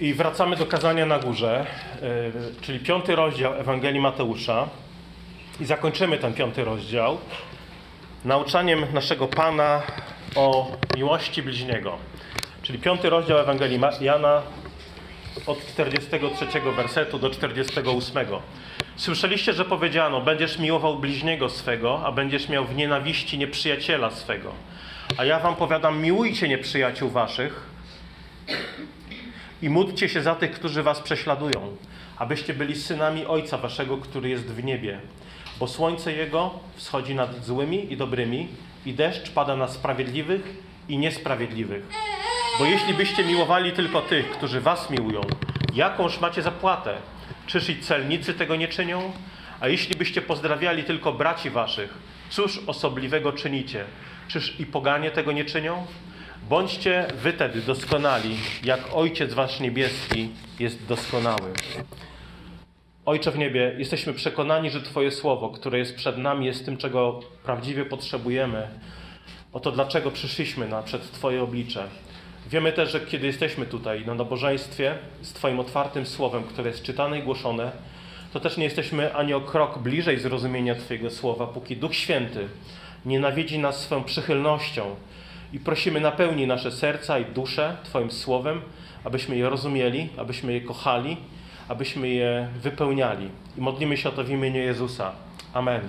I wracamy do kazania na górze, y, czyli piąty rozdział Ewangelii Mateusza. I zakończymy ten piąty rozdział nauczaniem naszego Pana o miłości bliźniego. Czyli piąty rozdział Ewangelii Jana od 43 wersetu do 48. Słyszeliście, że powiedziano: Będziesz miłował bliźniego swego, a będziesz miał w nienawiści nieprzyjaciela swego. A ja wam powiadam: miłujcie nieprzyjaciół waszych i módlcie się za tych, którzy was prześladują, abyście byli synami Ojca waszego, który jest w niebie. Bo słońce Jego wschodzi nad złymi i dobrymi, i deszcz pada na sprawiedliwych i niesprawiedliwych. Bo jeśli byście miłowali tylko tych, którzy was miłują, jakąż macie zapłatę? Czyż i celnicy tego nie czynią? A jeśli byście pozdrawiali tylko braci waszych, cóż osobliwego czynicie? Czyż i poganie tego nie czynią? Bądźcie wy tedy doskonali, jak Ojciec Wasz Niebieski jest doskonały. Ojcze w niebie, jesteśmy przekonani, że Twoje słowo, które jest przed nami, jest tym, czego prawdziwie potrzebujemy. Oto dlaczego przyszliśmy na, przed Twoje oblicze. Wiemy też, że kiedy jesteśmy tutaj na nabożeństwie z Twoim otwartym słowem, które jest czytane i głoszone, to też nie jesteśmy ani o krok bliżej zrozumienia Twojego słowa, póki Duch Święty nie nawiedzi nas swoją przychylnością i prosimy napełnij nasze serca i dusze Twoim słowem, abyśmy je rozumieli, abyśmy je kochali, abyśmy je wypełniali. I modlimy się o to w imieniu Jezusa. Amen.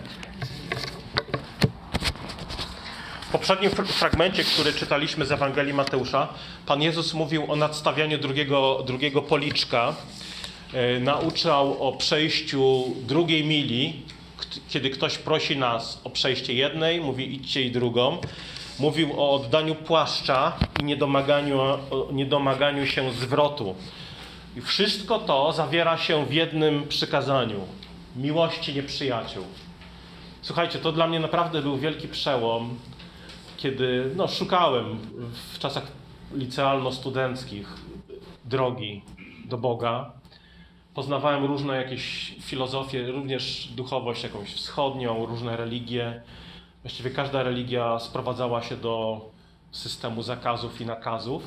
W poprzednim fragmencie, który czytaliśmy z Ewangelii Mateusza, Pan Jezus mówił o nadstawianiu drugiego, drugiego policzka. E, nauczał o przejściu drugiej mili, kiedy ktoś prosi nas o przejście jednej, mówi idźcie i drugą. Mówił o oddaniu płaszcza i niedomaganiu, niedomaganiu się zwrotu. I wszystko to zawiera się w jednym przykazaniu miłości nieprzyjaciół. Słuchajcie, to dla mnie naprawdę był wielki przełom, kiedy no, szukałem w czasach licealno-studenckich drogi do Boga. Poznawałem różne jakieś filozofie, również duchowość jakąś wschodnią, różne religie. Właściwie każda religia sprowadzała się do systemu zakazów i nakazów.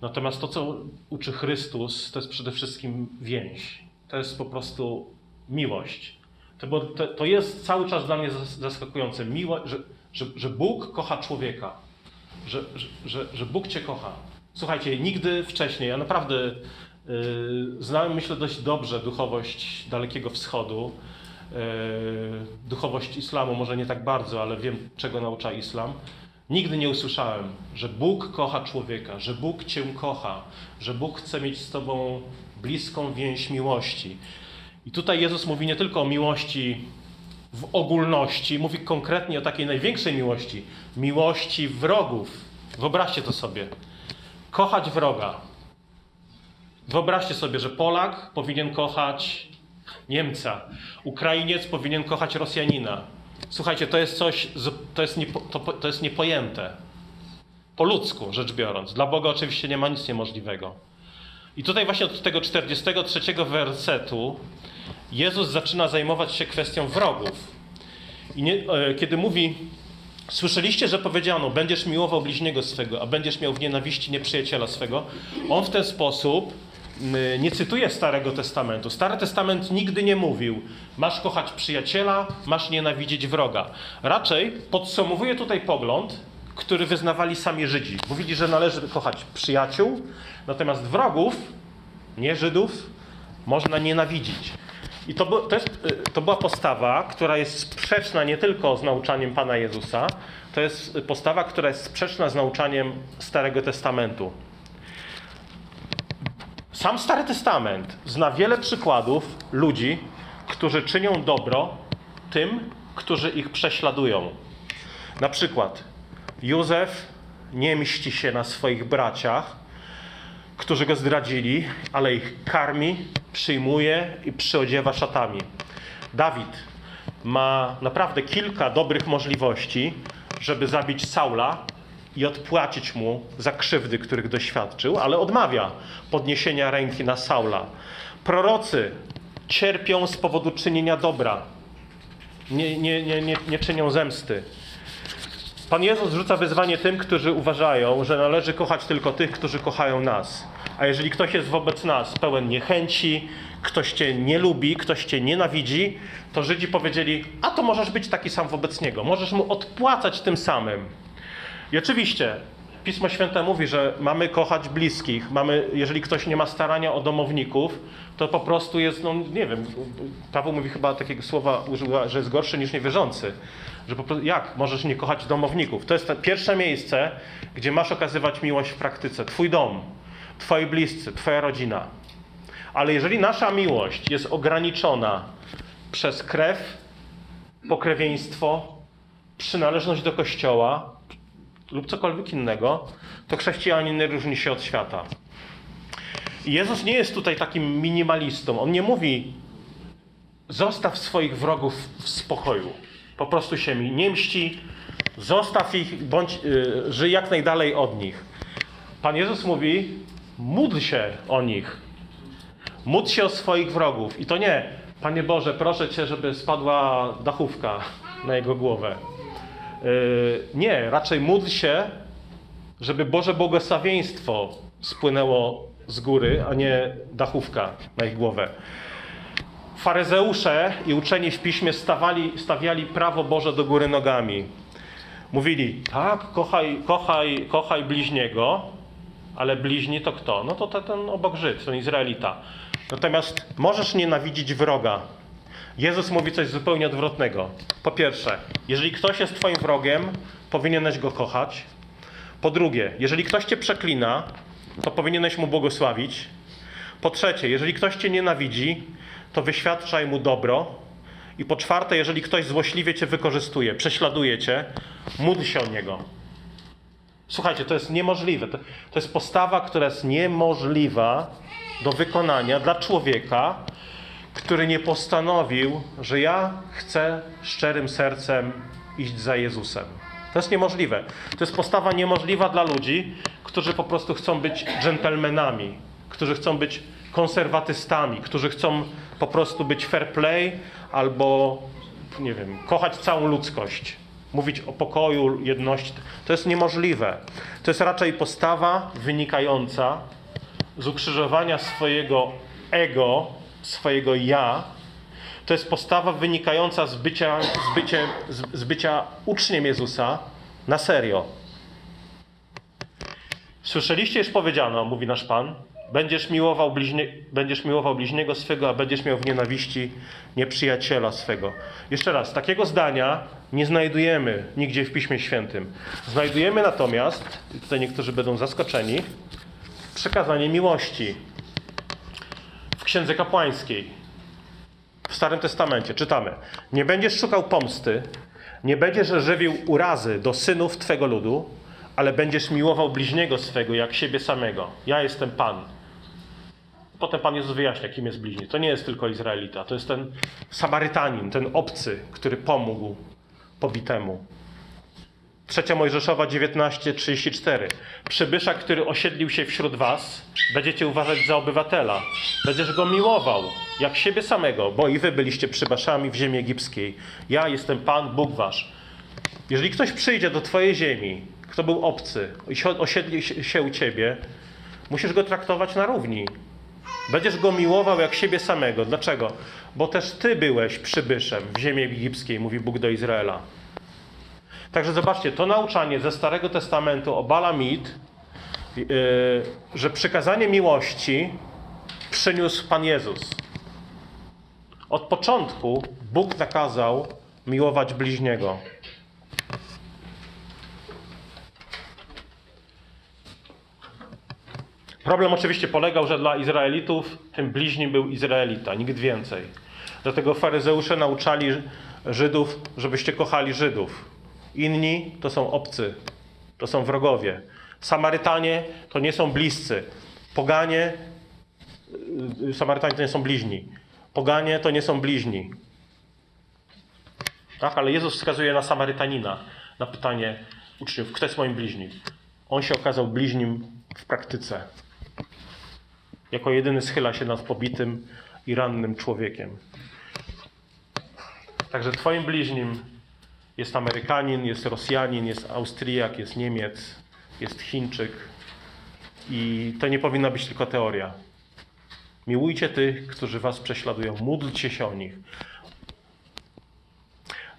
Natomiast to, co uczy Chrystus, to jest przede wszystkim więź. To jest po prostu miłość. To, to, to jest cały czas dla mnie zaskakujące, że, że, że Bóg kocha człowieka. Że, że, że Bóg cię kocha. Słuchajcie, nigdy wcześniej, ja naprawdę yy, znałem, myślę, dość dobrze duchowość Dalekiego Wschodu, duchowość islamu, może nie tak bardzo, ale wiem, czego naucza islam. Nigdy nie usłyszałem, że Bóg kocha człowieka, że Bóg cię kocha, że Bóg chce mieć z tobą bliską więź miłości. I tutaj Jezus mówi nie tylko o miłości w ogólności, mówi konkretnie o takiej największej miłości miłości wrogów. Wyobraźcie to sobie. Kochać wroga. Wyobraźcie sobie, że Polak powinien kochać Niemca, Ukrainiec powinien kochać Rosjanina, Słuchajcie, to jest coś, to jest, niepo, to, to jest niepojęte. Po ludzku rzecz biorąc. Dla Boga oczywiście nie ma nic niemożliwego. I tutaj właśnie od tego 43 wersetu Jezus zaczyna zajmować się kwestią wrogów. I nie, e, kiedy mówi, słyszeliście, że powiedziano, będziesz miłował bliźniego swego, a będziesz miał w nienawiści nieprzyjaciela swego, on w ten sposób nie cytuję Starego Testamentu. Stary Testament nigdy nie mówił, masz kochać przyjaciela, masz nienawidzieć wroga. Raczej podsumowuje tutaj pogląd, który wyznawali sami Żydzi. Mówili, że należy kochać przyjaciół, natomiast wrogów, nie Żydów, można nienawidzić. I to, to, jest, y, to była postawa, która jest sprzeczna nie tylko z nauczaniem Pana Jezusa, to jest postawa, która jest sprzeczna z nauczaniem Starego Testamentu. Sam Stary Testament zna wiele przykładów ludzi, którzy czynią dobro tym, którzy ich prześladują. Na przykład Józef nie mści się na swoich braciach, którzy go zdradzili, ale ich karmi, przyjmuje i przyodziewa szatami. Dawid ma naprawdę kilka dobrych możliwości, żeby zabić Saula, i odpłacić mu za krzywdy, których doświadczył, ale odmawia podniesienia ręki na Saula. Prorocy cierpią z powodu czynienia dobra, nie, nie, nie, nie, nie czynią zemsty. Pan Jezus rzuca wyzwanie tym, którzy uważają, że należy kochać tylko tych, którzy kochają nas. A jeżeli ktoś jest wobec nas pełen niechęci, ktoś cię nie lubi, ktoś cię nienawidzi, to Żydzi powiedzieli: A to możesz być taki sam wobec niego, możesz mu odpłacać tym samym. I oczywiście Pismo Święte mówi, że mamy kochać bliskich, mamy, jeżeli ktoś nie ma starania o domowników, to po prostu jest, no nie wiem, Paweł mówi chyba takiego słowa, że jest gorszy niż niewierzący. Że po prostu, jak możesz nie kochać domowników? To jest to pierwsze miejsce, gdzie masz okazywać miłość w praktyce. Twój dom, twoi bliscy, twoja rodzina. Ale jeżeli nasza miłość jest ograniczona przez krew, pokrewieństwo, przynależność do kościoła lub cokolwiek innego, to chrześcijanin różni się od świata. Jezus nie jest tutaj takim minimalistą. On nie mówi, zostaw swoich wrogów w spokoju. Po prostu się mi nie mści, zostaw ich, bądź, yy, żyj jak najdalej od nich. Pan Jezus mówi, módl się o nich. Módl się o swoich wrogów. I to nie, Panie Boże, proszę Cię, żeby spadła dachówka na jego głowę. Yy, nie, raczej módl się, żeby Boże błogosławieństwo spłynęło z góry, a nie dachówka na ich głowę. Faryzeusze i uczeni w piśmie stawali, stawiali prawo Boże do góry nogami. Mówili, tak, kochaj, kochaj, kochaj bliźniego, ale bliźni to kto? No to ten obok Żyd, ten Izraelita. Natomiast możesz nienawidzić wroga. Jezus mówi coś zupełnie odwrotnego. Po pierwsze, jeżeli ktoś jest twoim wrogiem, powinieneś go kochać. Po drugie, jeżeli ktoś cię przeklina, to powinieneś mu błogosławić. Po trzecie, jeżeli ktoś cię nienawidzi, to wyświadczaj mu dobro. I po czwarte, jeżeli ktoś złośliwie cię wykorzystuje, prześladuje cię, módl się o niego. Słuchajcie, to jest niemożliwe. To, to jest postawa, która jest niemożliwa do wykonania dla człowieka, który nie postanowił, że ja chcę szczerym sercem iść za Jezusem. To jest niemożliwe. To jest postawa niemożliwa dla ludzi, którzy po prostu chcą być dżentelmenami, którzy chcą być konserwatystami, którzy chcą po prostu być fair play albo, nie wiem, kochać całą ludzkość. Mówić o pokoju, jedności. To jest niemożliwe. To jest raczej postawa wynikająca z ukrzyżowania swojego ego, swojego ja. To jest postawa wynikająca z bycia, z bycia, z bycia uczniem Jezusa na serio. Słyszeliście, już powiedziano, mówi nasz Pan, będziesz miłował, bliźnie, będziesz miłował bliźniego swego, a będziesz miał w nienawiści nieprzyjaciela swego. Jeszcze raz, takiego zdania nie znajdujemy nigdzie w Piśmie Świętym. Znajdujemy natomiast, tutaj niektórzy będą zaskoczeni, przekazanie miłości Księdze Kapłańskiej. W Starym Testamencie czytamy: Nie będziesz szukał pomsty, nie będziesz żywił urazy do synów Twego ludu, ale będziesz miłował bliźniego swego jak siebie samego. Ja jestem Pan. Potem Pan Jezus wyjaśnia, kim jest bliźni. To nie jest tylko Izraelita, to jest ten Samarytanin, ten obcy, który pomógł pobitemu. Trzecia Mojżeszowa 19:34. Przybysza, który osiedlił się wśród was, będziecie uważać za obywatela. Będziesz go miłował, jak siebie samego, bo i wy byliście przybaszami w ziemi egipskiej. Ja jestem Pan, Bóg wasz. Jeżeli ktoś przyjdzie do twojej ziemi, kto był obcy i osiedli się u ciebie, musisz go traktować na równi. Będziesz go miłował jak siebie samego. Dlaczego? Bo też ty byłeś przybyszem w ziemi egipskiej, mówi Bóg do Izraela. Także zobaczcie, to nauczanie ze Starego Testamentu obala mit, yy, że przykazanie miłości przyniósł Pan Jezus. Od początku Bóg nakazał miłować bliźniego. Problem oczywiście polegał, że dla Izraelitów tym bliźnim był Izraelita, nikt więcej. Dlatego faryzeusze nauczali Żydów, żebyście kochali Żydów. Inni to są obcy, to są wrogowie. Samarytanie to nie są bliscy. Poganie, y, Samarytanie to nie są bliźni. Poganie to nie są bliźni. Tak, ale Jezus wskazuje na Samarytanina, na pytanie uczniów, kto jest moim bliźnim? On się okazał bliźnim w praktyce. Jako jedyny schyla się nad pobitym i rannym człowiekiem. Także Twoim bliźnim jest Amerykanin, jest Rosjanin, jest Austriak, jest Niemiec, jest Chińczyk. I to nie powinna być tylko teoria. Miłujcie tych, którzy was prześladują. Módlcie się o nich.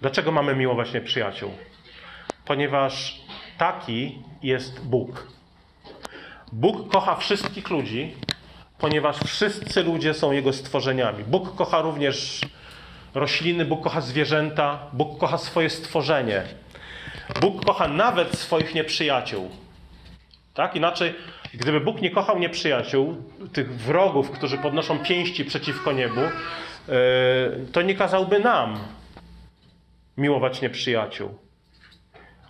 Dlaczego mamy miłować nieprzyjaciół? Ponieważ taki jest Bóg. Bóg kocha wszystkich ludzi, ponieważ wszyscy ludzie są Jego stworzeniami. Bóg kocha również rośliny, Bóg kocha zwierzęta, Bóg kocha swoje stworzenie. Bóg kocha nawet swoich nieprzyjaciół. Tak? Inaczej, gdyby Bóg nie kochał nieprzyjaciół, tych wrogów, którzy podnoszą pięści przeciwko niebu, e, to nie kazałby nam miłować nieprzyjaciół.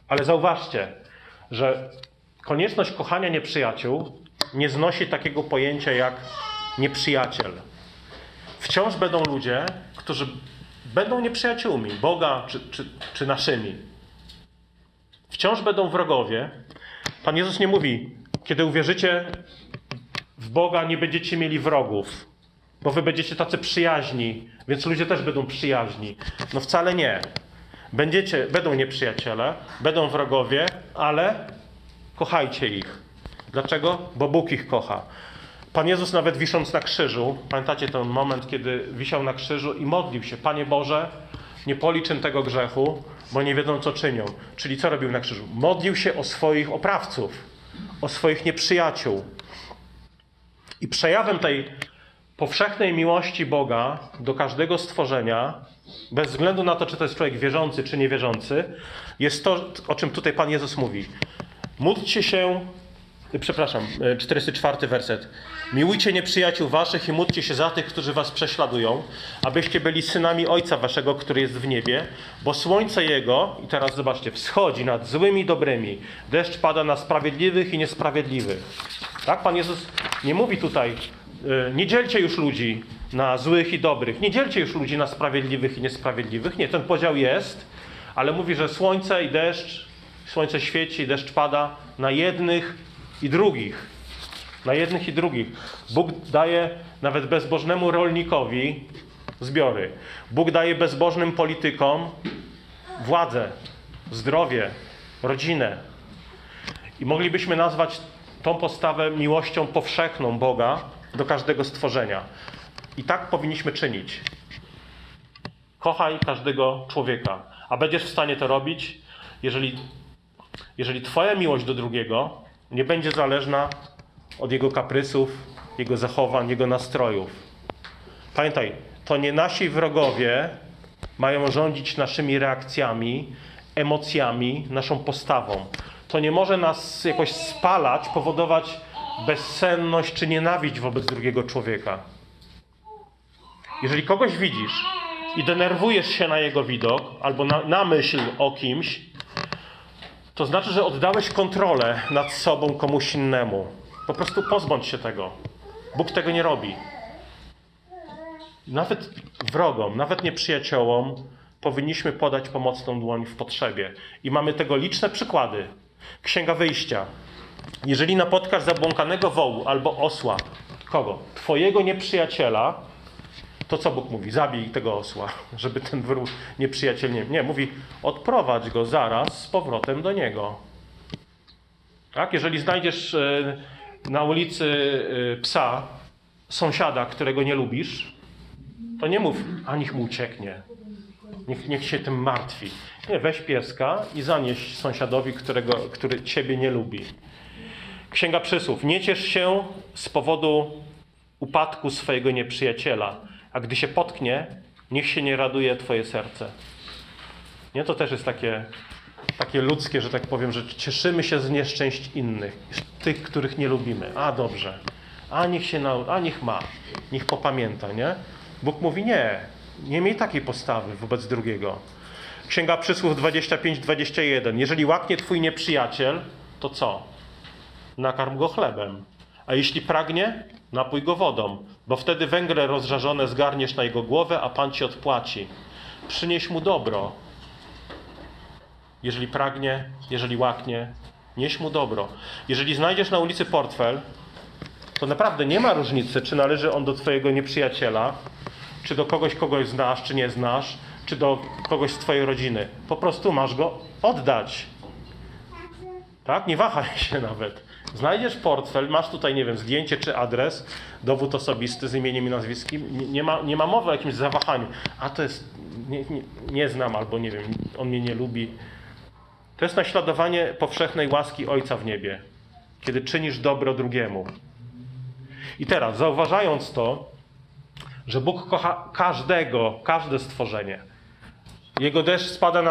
Ale zauważcie, że konieczność kochania nieprzyjaciół nie znosi takiego pojęcia jak nieprzyjaciel. Wciąż będą ludzie, którzy będą nieprzyjaciółmi Boga czy, czy, czy naszymi. Wciąż będą wrogowie. Pan Jezus nie mówi, kiedy uwierzycie w Boga, nie będziecie mieli wrogów, bo wy będziecie tacy przyjaźni, więc ludzie też będą przyjaźni. No wcale nie. Będziecie, będą nieprzyjaciele, będą wrogowie, ale kochajcie ich. Dlaczego? Bo Bóg ich kocha. Pan Jezus nawet wisząc na krzyżu, pamiętacie ten moment, kiedy wisiał na krzyżu i modlił się, Panie Boże, nie policz im tego grzechu, bo nie wiedzą, co czynią. Czyli co robił na krzyżu? Modlił się o swoich oprawców, o swoich nieprzyjaciół. I przejawem tej powszechnej miłości Boga do każdego stworzenia, bez względu na to, czy to jest człowiek wierzący, czy niewierzący, jest to, o czym tutaj Pan Jezus mówi. Módlcie się Przepraszam, 44 werset. Miłujcie nieprzyjaciół waszych i módlcie się za tych, którzy was prześladują, abyście byli synami Ojca waszego, który jest w niebie, bo słońce Jego, i teraz zobaczcie, wschodzi nad złymi i dobrymi. Deszcz pada na sprawiedliwych i niesprawiedliwych. Tak? Pan Jezus nie mówi tutaj, y, nie dzielcie już ludzi na złych i dobrych, nie dzielcie już ludzi na sprawiedliwych i niesprawiedliwych. Nie, ten podział jest, ale mówi, że słońce i deszcz, słońce świeci deszcz pada na jednych i drugich. Na jednych i drugich. Bóg daje nawet bezbożnemu rolnikowi zbiory. Bóg daje bezbożnym politykom władzę, zdrowie, rodzinę. I moglibyśmy nazwać tą postawę miłością powszechną Boga do każdego stworzenia. I tak powinniśmy czynić. Kochaj każdego człowieka, a będziesz w stanie to robić, jeżeli, jeżeli Twoja miłość do drugiego nie będzie zależna od jego kaprysów, jego zachowań, jego nastrojów. Pamiętaj, to nie nasi wrogowie mają rządzić naszymi reakcjami, emocjami, naszą postawą. To nie może nas jakoś spalać, powodować bezsenność czy nienawiść wobec drugiego człowieka. Jeżeli kogoś widzisz i denerwujesz się na jego widok albo na, na myśl o kimś, to znaczy, że oddałeś kontrolę nad sobą komuś innemu. Po prostu pozbądź się tego. Bóg tego nie robi. Nawet wrogom, nawet nieprzyjaciołom powinniśmy podać pomocną dłoń w potrzebie. I mamy tego liczne przykłady. Księga Wyjścia. Jeżeli napotkasz zabłąkanego wołu albo osła, kogo? Twojego nieprzyjaciela, to co Bóg mówi? Zabij tego osła, żeby ten wróg nieprzyjaciel nie... Nie, mówi odprowadź go zaraz z powrotem do niego. Tak? Jeżeli znajdziesz e, na ulicy e, psa, sąsiada, którego nie lubisz, to nie mów, a niech mu ucieknie. Niech, niech się tym martwi. Nie, weź pieska i zanieś sąsiadowi, którego, który ciebie nie lubi. Księga Przysłów. Nie ciesz się z powodu upadku swojego nieprzyjaciela, a gdy się potknie, niech się nie raduje Twoje serce. Nie, to też jest takie, takie ludzkie, że tak powiem, że cieszymy się z nieszczęść innych, tych, których nie lubimy. A dobrze, a niech się a niech ma, niech popamięta, nie? Bóg mówi nie, nie miej takiej postawy wobec drugiego. Księga Przysłów 25-21. Jeżeli łaknie twój nieprzyjaciel, to co? Nakarm go chlebem. A jeśli pragnie, napój go wodą, bo wtedy węgle rozżarzone zgarniesz na jego głowę, a Pan ci odpłaci. Przynieś mu dobro. Jeżeli pragnie, jeżeli łaknie, nieś mu dobro. Jeżeli znajdziesz na ulicy portfel, to naprawdę nie ma różnicy, czy należy on do twojego nieprzyjaciela, czy do kogoś, kogoś znasz, czy nie znasz, czy do kogoś z twojej rodziny. Po prostu masz go oddać. Tak? Nie wahaj się nawet. Znajdziesz portfel, masz tutaj, nie wiem, zdjęcie czy adres, dowód osobisty z imieniem i nazwiskiem. Nie, ma, nie ma mowy o jakimś zawahaniu. A to jest, nie, nie, nie znam albo nie wiem, on mnie nie lubi. To jest naśladowanie powszechnej łaski Ojca w niebie, kiedy czynisz dobro drugiemu. I teraz, zauważając to, że Bóg kocha każdego, każde stworzenie. Jego deszcz spada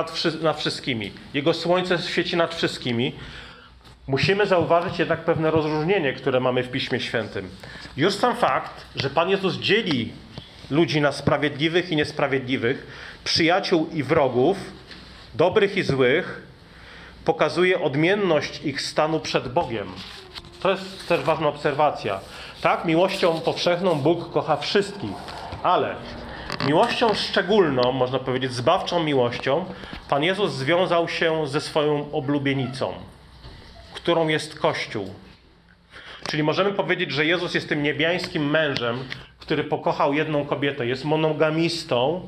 nad wszystkimi, Jego słońce świeci nad wszystkimi. Musimy zauważyć jednak pewne rozróżnienie, które mamy w Piśmie Świętym. Już sam fakt, że Pan Jezus dzieli ludzi na sprawiedliwych i niesprawiedliwych, przyjaciół i wrogów, dobrych i złych, pokazuje odmienność ich stanu przed Bogiem. To jest też ważna obserwacja. Tak, miłością powszechną Bóg kocha wszystkich, ale miłością szczególną, można powiedzieć, zbawczą miłością, Pan Jezus związał się ze swoją oblubienicą, którą jest Kościół. Czyli możemy powiedzieć, że Jezus jest tym niebiańskim mężem, który pokochał jedną kobietę, jest monogamistą,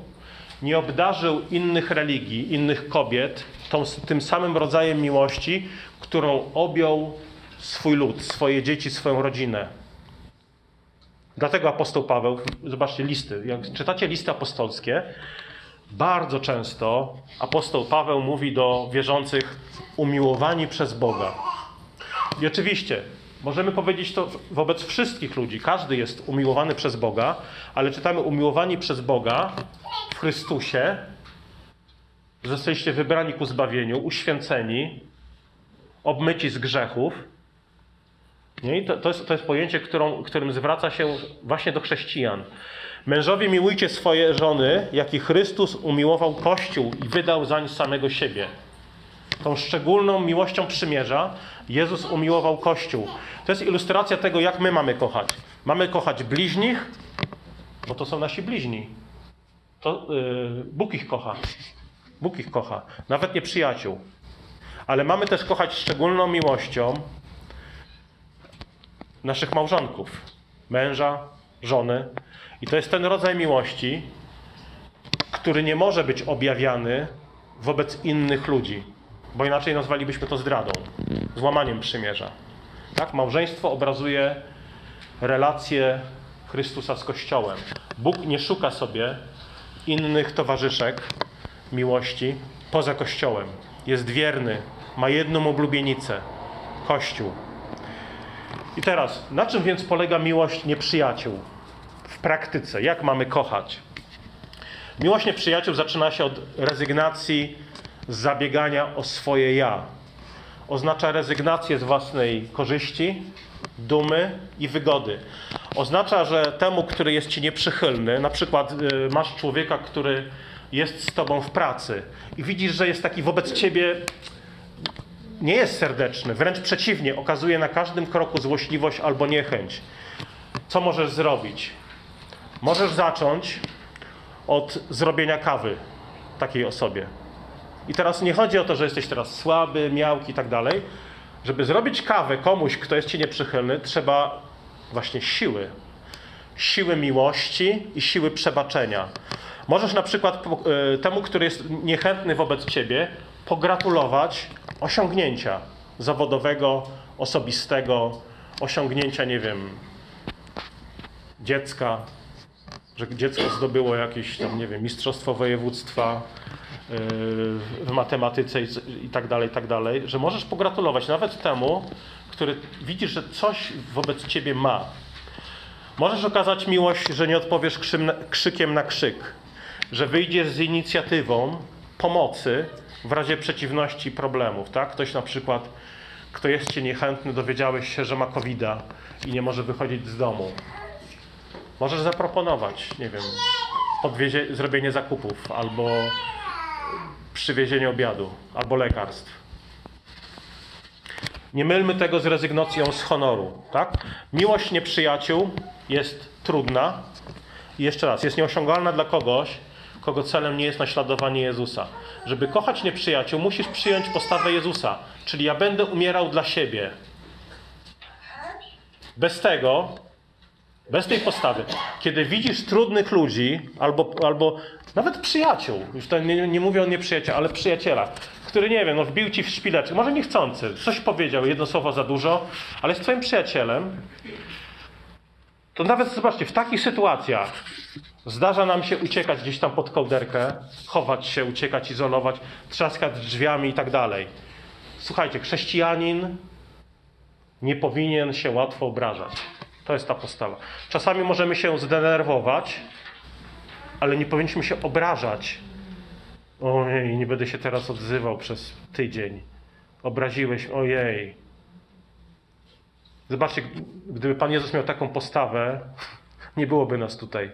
nie obdarzył innych religii, innych kobiet tą, tym samym rodzajem miłości, którą objął swój lud, swoje dzieci, swoją rodzinę. Dlatego apostoł Paweł, zobaczcie listy, jak czytacie listy apostolskie, bardzo często apostoł Paweł mówi do wierzących umiłowani przez Boga. I oczywiście możemy powiedzieć to wobec wszystkich ludzi. Każdy jest umiłowany przez Boga, ale czytamy umiłowani przez Boga w Chrystusie, że jesteście wybrani ku zbawieniu, uświęceni, obmyci z grzechów. Nie? To, to, jest, to jest pojęcie, którą, którym zwraca się właśnie do chrześcijan. Mężowie miłujcie swoje żony, jak i Chrystus umiłował Kościół i wydał zań samego siebie. Tą szczególną miłością przymierza Jezus umiłował Kościół. To jest ilustracja tego, jak my mamy kochać. Mamy kochać bliźnich, bo to są nasi bliźni. To yy, Bóg ich kocha. Bóg ich kocha. Nawet nie przyjaciół. Ale mamy też kochać szczególną miłością naszych małżonków. Męża, żony. I to jest ten rodzaj miłości, który nie może być objawiany wobec innych ludzi, bo inaczej nazwalibyśmy to zdradą, złamaniem przymierza. Tak? Małżeństwo obrazuje relację Chrystusa z Kościołem. Bóg nie szuka sobie innych towarzyszek miłości poza Kościołem. Jest wierny, ma jedną oblubienicę Kościół. I teraz, na czym więc polega miłość nieprzyjaciół w praktyce? Jak mamy kochać? Miłość nieprzyjaciół zaczyna się od rezygnacji zabiegania o swoje ja. Oznacza rezygnację z własnej korzyści, dumy i wygody. Oznacza, że temu, który jest ci nieprzychylny, na przykład y, masz człowieka, który jest z tobą w pracy i widzisz, że jest taki wobec ciebie nie jest serdeczny, wręcz przeciwnie, okazuje na każdym kroku złośliwość albo niechęć. Co możesz zrobić? Możesz zacząć od zrobienia kawy takiej osobie. I teraz nie chodzi o to, że jesteś teraz słaby, miałki i tak dalej. Żeby zrobić kawę komuś, kto jest ci nieprzychylny, trzeba właśnie siły. Siły miłości i siły przebaczenia. Możesz na przykład e, temu, który jest niechętny wobec ciebie, pogratulować osiągnięcia zawodowego, osobistego, osiągnięcia, nie wiem, dziecka, że dziecko zdobyło jakieś tam, nie wiem, mistrzostwo województwa w matematyce i tak dalej, i tak dalej, że możesz pogratulować nawet temu, który widzisz, że coś wobec ciebie ma. Możesz okazać miłość, że nie odpowiesz krzykiem na krzyk, że wyjdziesz z inicjatywą pomocy w razie przeciwności problemów. Tak? Ktoś na przykład, kto jest ci niechętny, dowiedziałeś się, że ma covid i nie może wychodzić z domu. Możesz zaproponować, nie wiem, zrobienie zakupów, albo przywiezienie obiadu, albo lekarstw. Nie mylmy tego z rezygnacją z honoru. Tak? Miłość nieprzyjaciół jest trudna i jeszcze raz, jest nieosiągalna dla kogoś, kogo celem nie jest naśladowanie Jezusa. Żeby kochać nieprzyjaciół, musisz przyjąć postawę Jezusa, czyli ja będę umierał dla siebie. Bez tego, bez tej postawy, kiedy widzisz trudnych ludzi albo, albo nawet przyjaciół, już to nie, nie mówię o nieprzyjacielu, ale przyjaciela, który nie wiem, no wbił ci w szpileczkę, może niechcący, coś powiedział, jedno słowo za dużo, ale jest twoim przyjacielem, to nawet zobaczcie, w takich sytuacjach zdarza nam się uciekać gdzieś tam pod kołderkę, chować się, uciekać, izolować, trzaskać drzwiami i tak dalej. Słuchajcie, chrześcijanin nie powinien się łatwo obrażać. To jest ta postawa. Czasami możemy się zdenerwować, ale nie powinniśmy się obrażać. Ojej, nie będę się teraz odzywał przez tydzień. Obraziłeś, ojej. Zobaczcie, gdyby Pan Jezus miał taką postawę, nie byłoby nas tutaj.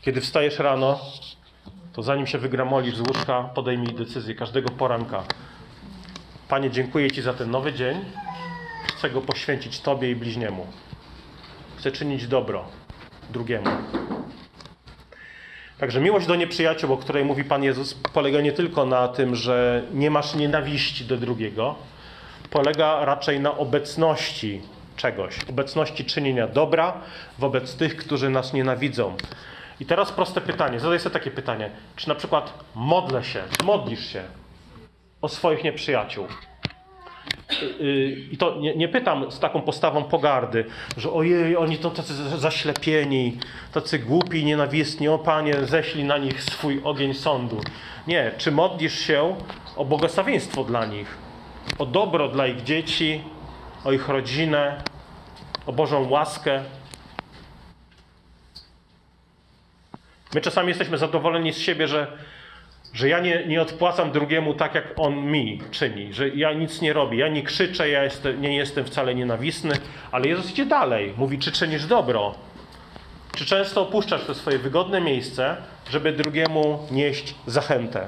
Kiedy wstajesz rano, to zanim się wygramolisz z łóżka, podejmij decyzję każdego poranka. Panie, dziękuję Ci za ten nowy dzień. Chcę go poświęcić Tobie i bliźniemu. Chcę czynić dobro drugiemu. Także miłość do nieprzyjaciół, o której mówi Pan Jezus, polega nie tylko na tym, że nie masz nienawiści do drugiego, polega raczej na obecności czegoś, obecności czynienia dobra wobec tych, którzy nas nienawidzą. I teraz proste pytanie, zadaj sobie takie pytanie, czy na przykład modlę się, modlisz się o swoich nieprzyjaciół? I to nie, nie, pytam z taką postawą pogardy, że ojej, oni to tacy zaślepieni, tacy głupi, nienawistni, o Panie, ześlij na nich swój ogień sądu. Nie, czy modlisz się o błogosławieństwo dla nich, o dobro dla ich dzieci, o ich rodzinę, o Bożą łaskę. My czasami jesteśmy zadowoleni z siebie, że że ja nie, nie odpłacam drugiemu tak, jak on mi czyni, że ja nic nie robię, ja nie krzyczę, ja jestem, nie jestem wcale nienawistny, ale Jezus idzie dalej, mówi, czy czynisz dobro, czy często opuszczasz to swoje wygodne miejsce, żeby drugiemu nieść zachętę.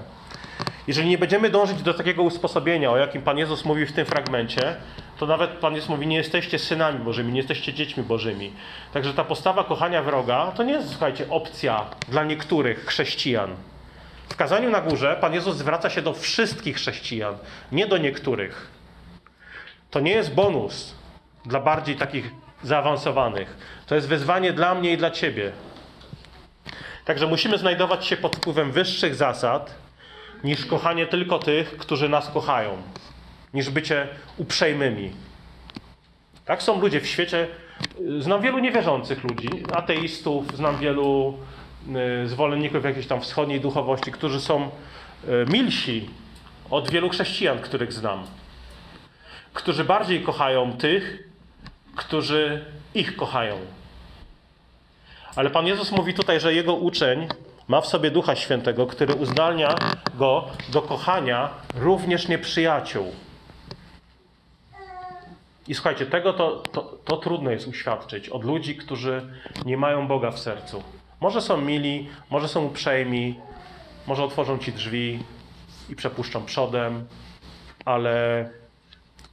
Jeżeli nie będziemy dążyć do takiego usposobienia, o jakim Pan Jezus mówi w tym fragmencie, to nawet Pan Jezus mówi, nie jesteście synami Bożymi, nie jesteście dziećmi Bożymi. Także ta postawa kochania wroga to nie jest, słuchajcie, opcja dla niektórych chrześcijan. W kazaniu na górze Pan Jezus zwraca się do wszystkich chrześcijan, nie do niektórych. To nie jest bonus dla bardziej takich zaawansowanych. To jest wyzwanie dla mnie i dla Ciebie. Także musimy znajdować się pod wpływem wyższych zasad niż kochanie tylko tych, którzy nas kochają, niż bycie uprzejmymi. Tak są ludzie w świecie. Znam wielu niewierzących ludzi, ateistów, znam wielu zwolenników jakiejś tam wschodniej duchowości, którzy są y, milsi od wielu chrześcijan, których znam. Którzy bardziej kochają tych, którzy ich kochają. Ale Pan Jezus mówi tutaj, że jego uczeń ma w sobie Ducha Świętego, który uznalnia go do kochania również nieprzyjaciół. I słuchajcie, tego to, to, to trudno jest uświadczyć od ludzi, którzy nie mają Boga w sercu. Może są mili, może są uprzejmi, może otworzą ci drzwi i przepuszczą przodem, ale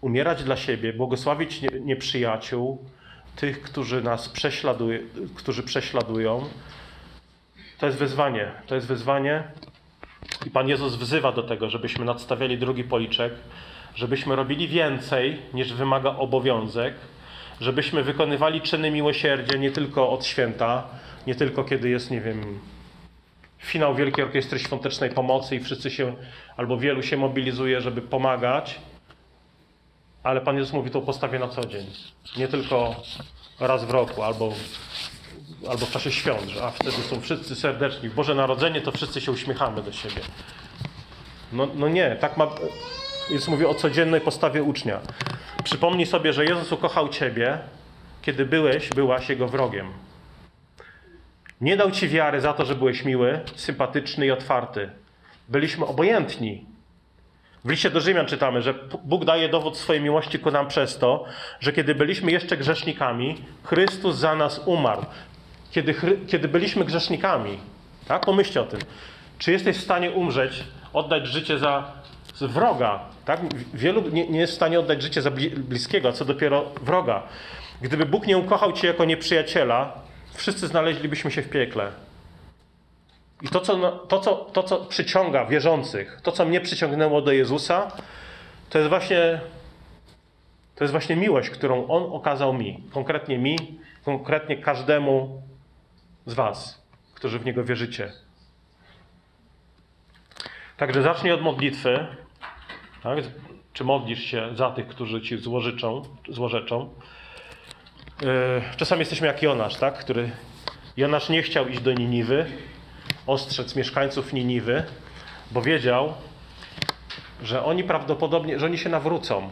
umierać dla siebie, błogosławić nieprzyjaciół, tych, którzy nas prześladują, którzy prześladują, to jest wyzwanie. To jest wyzwanie. I Pan Jezus wzywa do tego, żebyśmy nadstawiali drugi policzek, żebyśmy robili więcej niż wymaga obowiązek, żebyśmy wykonywali czyny miłosierdzia nie tylko od święta, nie tylko kiedy jest, nie wiem, finał Wielkiej Orkiestry Świątecznej Pomocy i wszyscy się, albo wielu się mobilizuje, żeby pomagać, ale Pan Jezus mówi to o postawie na co dzień. Nie tylko raz w roku, albo, albo w czasie świąt, a wtedy są wszyscy serdeczni. W Boże Narodzenie to wszyscy się uśmiechamy do siebie. No, no nie, tak ma... Jezus mówi o codziennej postawie ucznia. Przypomnij sobie, że Jezus ukochał Ciebie, kiedy byłeś, byłaś Jego wrogiem. Nie dał ci wiary za to, że byłeś miły, sympatyczny i otwarty. Byliśmy obojętni. W liście do Rzymian czytamy, że Bóg daje dowód swojej miłości ku nam przez to, że kiedy byliśmy jeszcze grzesznikami, Chrystus za nas umarł. Kiedy, kiedy byliśmy grzesznikami, tak? Pomyślcie o tym. Czy jesteś w stanie umrzeć, oddać życie za wroga? Tak? Wielu nie, nie jest w stanie oddać życie za bliskiego, a co dopiero wroga. Gdyby Bóg nie ukochał cię jako nieprzyjaciela, wszyscy znaleźlibyśmy się w piekle. I to co, to, co, to, co przyciąga wierzących, to, co mnie przyciągnęło do Jezusa, to jest właśnie, to jest właśnie miłość, którą On okazał mi. Konkretnie mi, konkretnie każdemu z Was, którzy w Niego wierzycie. Także zacznij od modlitwy. Tak? Czy modlisz się za tych, którzy ci złożyczą, złorzeczą? Yy, czasami jesteśmy jak Jonasz, tak? który Jonasz nie chciał iść do Niniwy, ostrzec mieszkańców Niniwy, bo wiedział, że oni prawdopodobnie, że oni się nawrócą.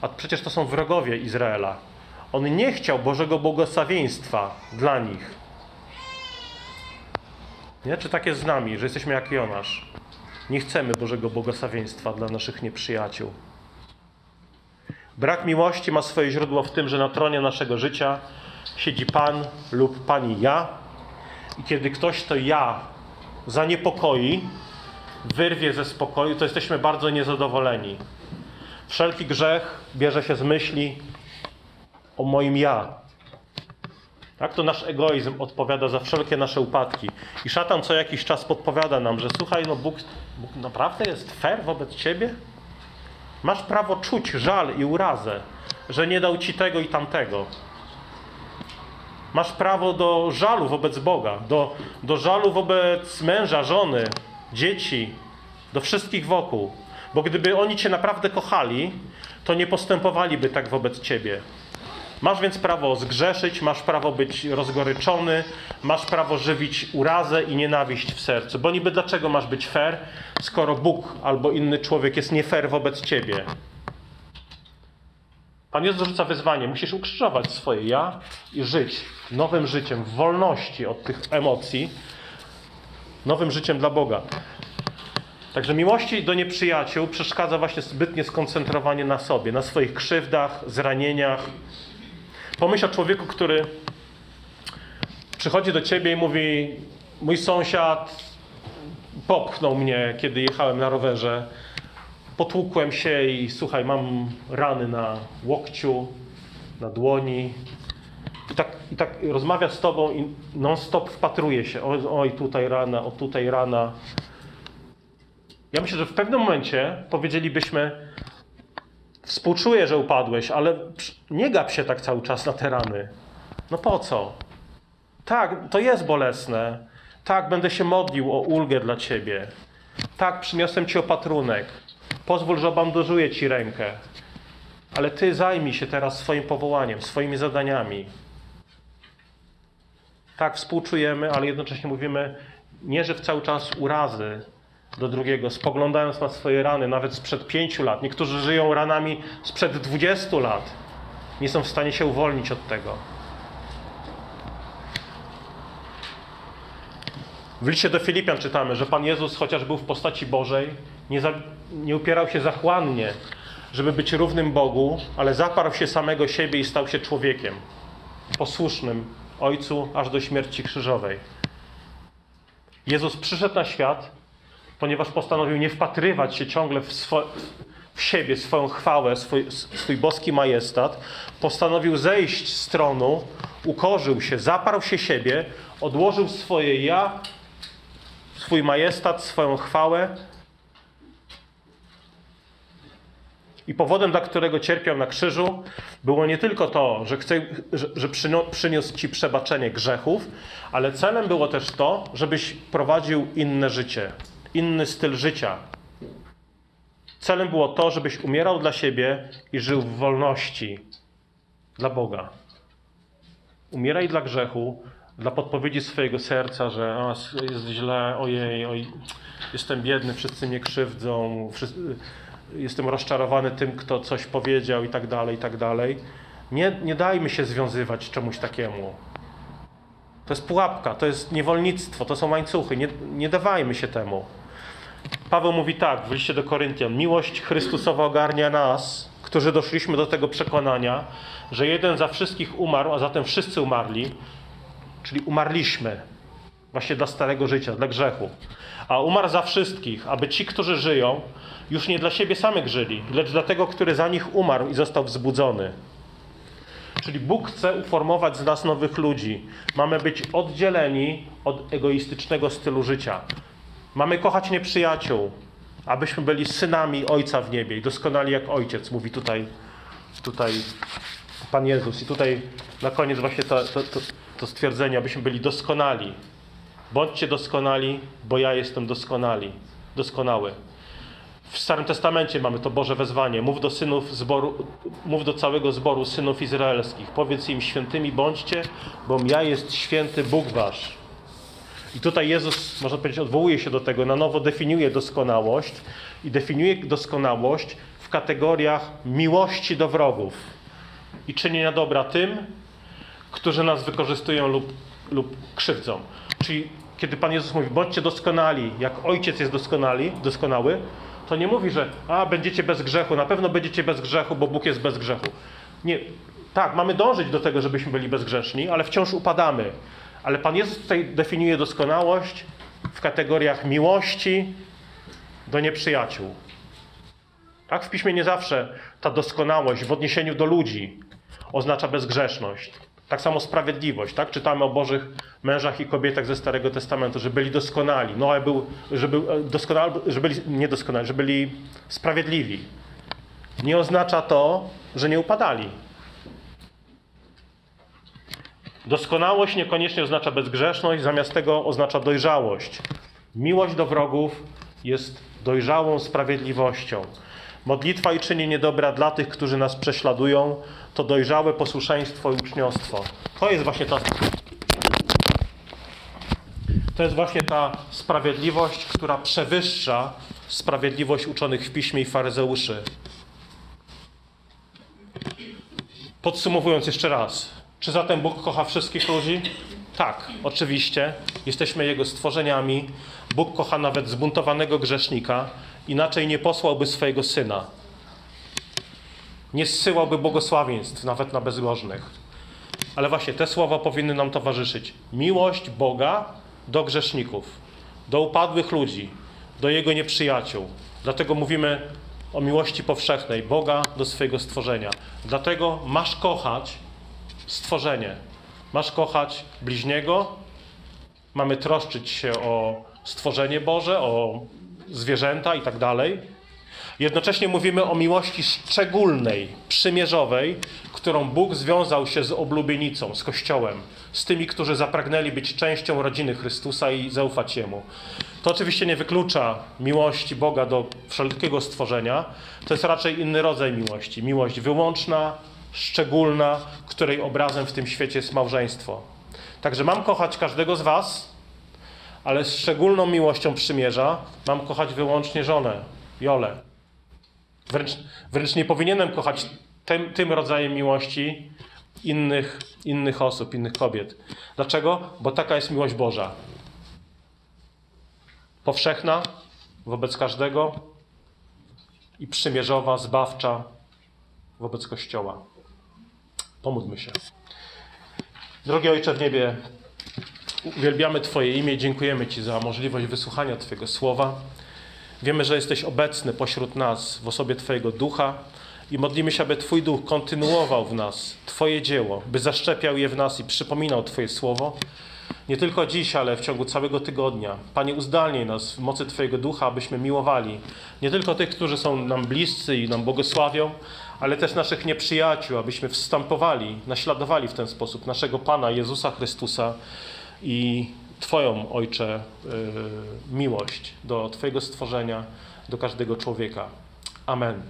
A przecież to są wrogowie Izraela. On nie chciał Bożego błogosławieństwa dla nich. Nie? Czy tak jest z nami, że jesteśmy jak Jonasz? Nie chcemy Bożego błogosławieństwa dla naszych nieprzyjaciół. Brak miłości ma swoje źródło w tym, że na tronie naszego życia siedzi Pan lub Pani ja. I kiedy ktoś to ja zaniepokoi, wyrwie ze spokoju, to jesteśmy bardzo niezadowoleni. Wszelki grzech bierze się z myśli o moim ja. Tak, to nasz egoizm odpowiada za wszelkie nasze upadki. I szatan co jakiś czas podpowiada nam, że słuchaj, no Bóg, Bóg naprawdę jest fair wobec ciebie? Masz prawo czuć żal i urazę, że nie dał ci tego i tamtego. Masz prawo do żalu wobec Boga, do, do żalu wobec męża, żony, dzieci, do wszystkich wokół. Bo gdyby oni cię naprawdę kochali, to nie postępowaliby tak wobec ciebie. Masz więc prawo zgrzeszyć, masz prawo być rozgoryczony, masz prawo żywić urazę i nienawiść w sercu. Bo niby dlaczego masz być fair, skoro Bóg albo inny człowiek jest nie fair wobec ciebie? Pan Jezus rzuca wyzwanie. Musisz ukrzyżować swoje ja i żyć nowym życiem, w wolności od tych emocji, nowym życiem dla Boga. Także miłości do nieprzyjaciół przeszkadza właśnie zbytnie skoncentrowanie na sobie, na swoich krzywdach, zranieniach. Pomyśl o człowieku, który przychodzi do ciebie i mówi: Mój sąsiad popchnął mnie, kiedy jechałem na rowerze. Potłukłem się i słuchaj, mam rany na łokciu, na dłoni. I tak, i tak rozmawia z tobą i non-stop wpatruje się. Oj, oj, tutaj rana, o tutaj rana. Ja myślę, że w pewnym momencie powiedzielibyśmy: Współczuję, że upadłeś, ale nie gap się tak cały czas na te rany. No po co? Tak, to jest bolesne. Tak, będę się modlił o ulgę dla ciebie. Tak, przyniosłem ci opatrunek. Pozwól, że obandażuję ci rękę. Ale ty zajmij się teraz swoim powołaniem, swoimi zadaniami. Tak, współczujemy, ale jednocześnie mówimy, nie żyw cały czas urazy do drugiego, spoglądając na swoje rany, nawet sprzed pięciu lat. Niektórzy żyją ranami sprzed dwudziestu lat. Nie są w stanie się uwolnić od tego. W liście do Filipian czytamy, że Pan Jezus, chociaż był w postaci Bożej, nie, za, nie upierał się zachłannie, żeby być równym Bogu, ale zaparł się samego siebie i stał się człowiekiem, posłusznym Ojcu aż do śmierci krzyżowej. Jezus przyszedł na świat, ponieważ postanowił nie wpatrywać się ciągle w, swo, w siebie, swoją chwałę, swój, swój boski majestat. Postanowił zejść z tronu, ukorzył się, zaparł się siebie, odłożył swoje ja, swój majestat, swoją chwałę. I powodem, dla którego cierpiał na krzyżu, było nie tylko to, że, chce, że, że przyniósł ci przebaczenie grzechów, ale celem było też to, żebyś prowadził inne życie inny styl życia. Celem było to, żebyś umierał dla siebie i żył w wolności dla Boga. Umieraj dla grzechu, dla podpowiedzi swojego serca, że a, jest źle, ojej, oj, jestem biedny, wszyscy mnie krzywdzą, wszyscy, jestem rozczarowany tym, kto coś powiedział i tak dalej, i tak dalej. Nie, nie dajmy się związywać czemuś takiemu. To jest pułapka, to jest niewolnictwo, to są łańcuchy. Nie, nie dawajmy się temu. Paweł mówi tak w liście do Koryntian: Miłość Chrystusowa ogarnia nas, którzy doszliśmy do tego przekonania, że jeden za wszystkich umarł, a zatem wszyscy umarli, czyli umarliśmy właśnie dla starego życia, dla grzechu. A umarł za wszystkich, aby ci, którzy żyją, już nie dla siebie samych żyli, lecz dla tego, który za nich umarł i został wzbudzony. Czyli Bóg chce uformować z nas nowych ludzi. Mamy być oddzieleni od egoistycznego stylu życia. Mamy kochać nieprzyjaciół, abyśmy byli synami Ojca w niebie i doskonali jak Ojciec, mówi tutaj, tutaj Pan Jezus. I tutaj na koniec właśnie to, to, to, to stwierdzenie, abyśmy byli doskonali. Bądźcie doskonali, bo ja jestem doskonali. doskonały. W Starym Testamencie mamy to Boże wezwanie. Mów do synów zboru, mów do całego zboru synów izraelskich. Powiedz im świętymi bądźcie, bo ja jest święty Bóg wasz. I tutaj Jezus, można powiedzieć, odwołuje się do tego, na nowo definiuje doskonałość i definiuje doskonałość w kategoriach miłości do wrogów i czynienia dobra tym, którzy nas wykorzystują lub, lub krzywdzą. Czyli kiedy Pan Jezus mówi, bądźcie doskonali, jak Ojciec jest doskonali, doskonały, to nie mówi, że a, będziecie bez grzechu, na pewno będziecie bez grzechu, bo Bóg jest bez grzechu. Nie, tak, mamy dążyć do tego, żebyśmy byli bezgrzeszni, ale wciąż upadamy. Ale Pan Jezus tutaj definiuje doskonałość w kategoriach miłości do nieprzyjaciół. Tak, w piśmie nie zawsze ta doskonałość w odniesieniu do ludzi oznacza bezgrzeszność. Tak samo sprawiedliwość, tak? Czytamy o Bożych mężach i kobietach ze Starego Testamentu, że byli doskonali. Noe był, że, był e, że byli niedoskonali, że byli sprawiedliwi. Nie oznacza to, że nie upadali. Doskonałość niekoniecznie oznacza bezgrzeszność, zamiast tego oznacza dojrzałość. Miłość do wrogów jest dojrzałą sprawiedliwością. Modlitwa i czynienie dobra dla tych, którzy nas prześladują, to dojrzałe posłuszeństwo i uczniostwo. To jest właśnie ta. To jest właśnie ta sprawiedliwość, która przewyższa sprawiedliwość uczonych w piśmie i faryzeuszy. Podsumowując jeszcze raz, czy zatem Bóg kocha wszystkich ludzi? Tak, oczywiście. Jesteśmy Jego stworzeniami. Bóg kocha nawet zbuntowanego grzesznika, inaczej nie posłałby swojego syna. Nie zsyłałby błogosławieństw nawet na bezbożnych. Ale właśnie te słowa powinny nam towarzyszyć. Miłość Boga do grzeszników, do upadłych ludzi, do Jego nieprzyjaciół. Dlatego mówimy o miłości powszechnej Boga do swojego stworzenia. Dlatego masz kochać stworzenie. Masz kochać bliźniego. Mamy troszczyć się o stworzenie Boże, o zwierzęta i tak dalej. Jednocześnie mówimy o miłości szczególnej, przymierzowej, którą Bóg związał się z oblubienicą, z Kościołem, z tymi, którzy zapragnęli być częścią rodziny Chrystusa i zaufać Jemu. To oczywiście nie wyklucza miłości Boga do wszelkiego stworzenia. To jest raczej inny rodzaj miłości. Miłość wyłączna, szczególna, której obrazem w tym świecie jest małżeństwo. Także mam kochać każdego z Was, ale z szczególną miłością przymierza mam kochać wyłącznie żonę, Jolę. Wręcz, wręcz nie powinienem kochać tym, tym rodzajem miłości innych, innych osób, innych kobiet. Dlaczego? Bo taka jest miłość Boża. Powszechna wobec każdego i przymierzowa, zbawcza wobec Kościoła. Pomódlmy się. Drogi Ojcze w niebie, uwielbiamy Twoje imię, dziękujemy Ci za możliwość wysłuchania Twojego słowa. Wiemy, że jesteś obecny pośród nas w osobie Twojego ducha i modlimy się, aby Twój duch kontynuował w nas Twoje dzieło, by zaszczepiał je w nas i przypominał Twoje słowo. Nie tylko dziś, ale w ciągu całego tygodnia. Panie, uzdalnij nas w mocy Twojego ducha, abyśmy miłowali nie tylko tych, którzy są nam bliscy i nam błogosławią, ale też naszych nieprzyjaciół, abyśmy wstępowali, naśladowali w ten sposób naszego Pana Jezusa Chrystusa i Twoją, Ojcze, miłość do Twojego stworzenia, do każdego człowieka. Amen.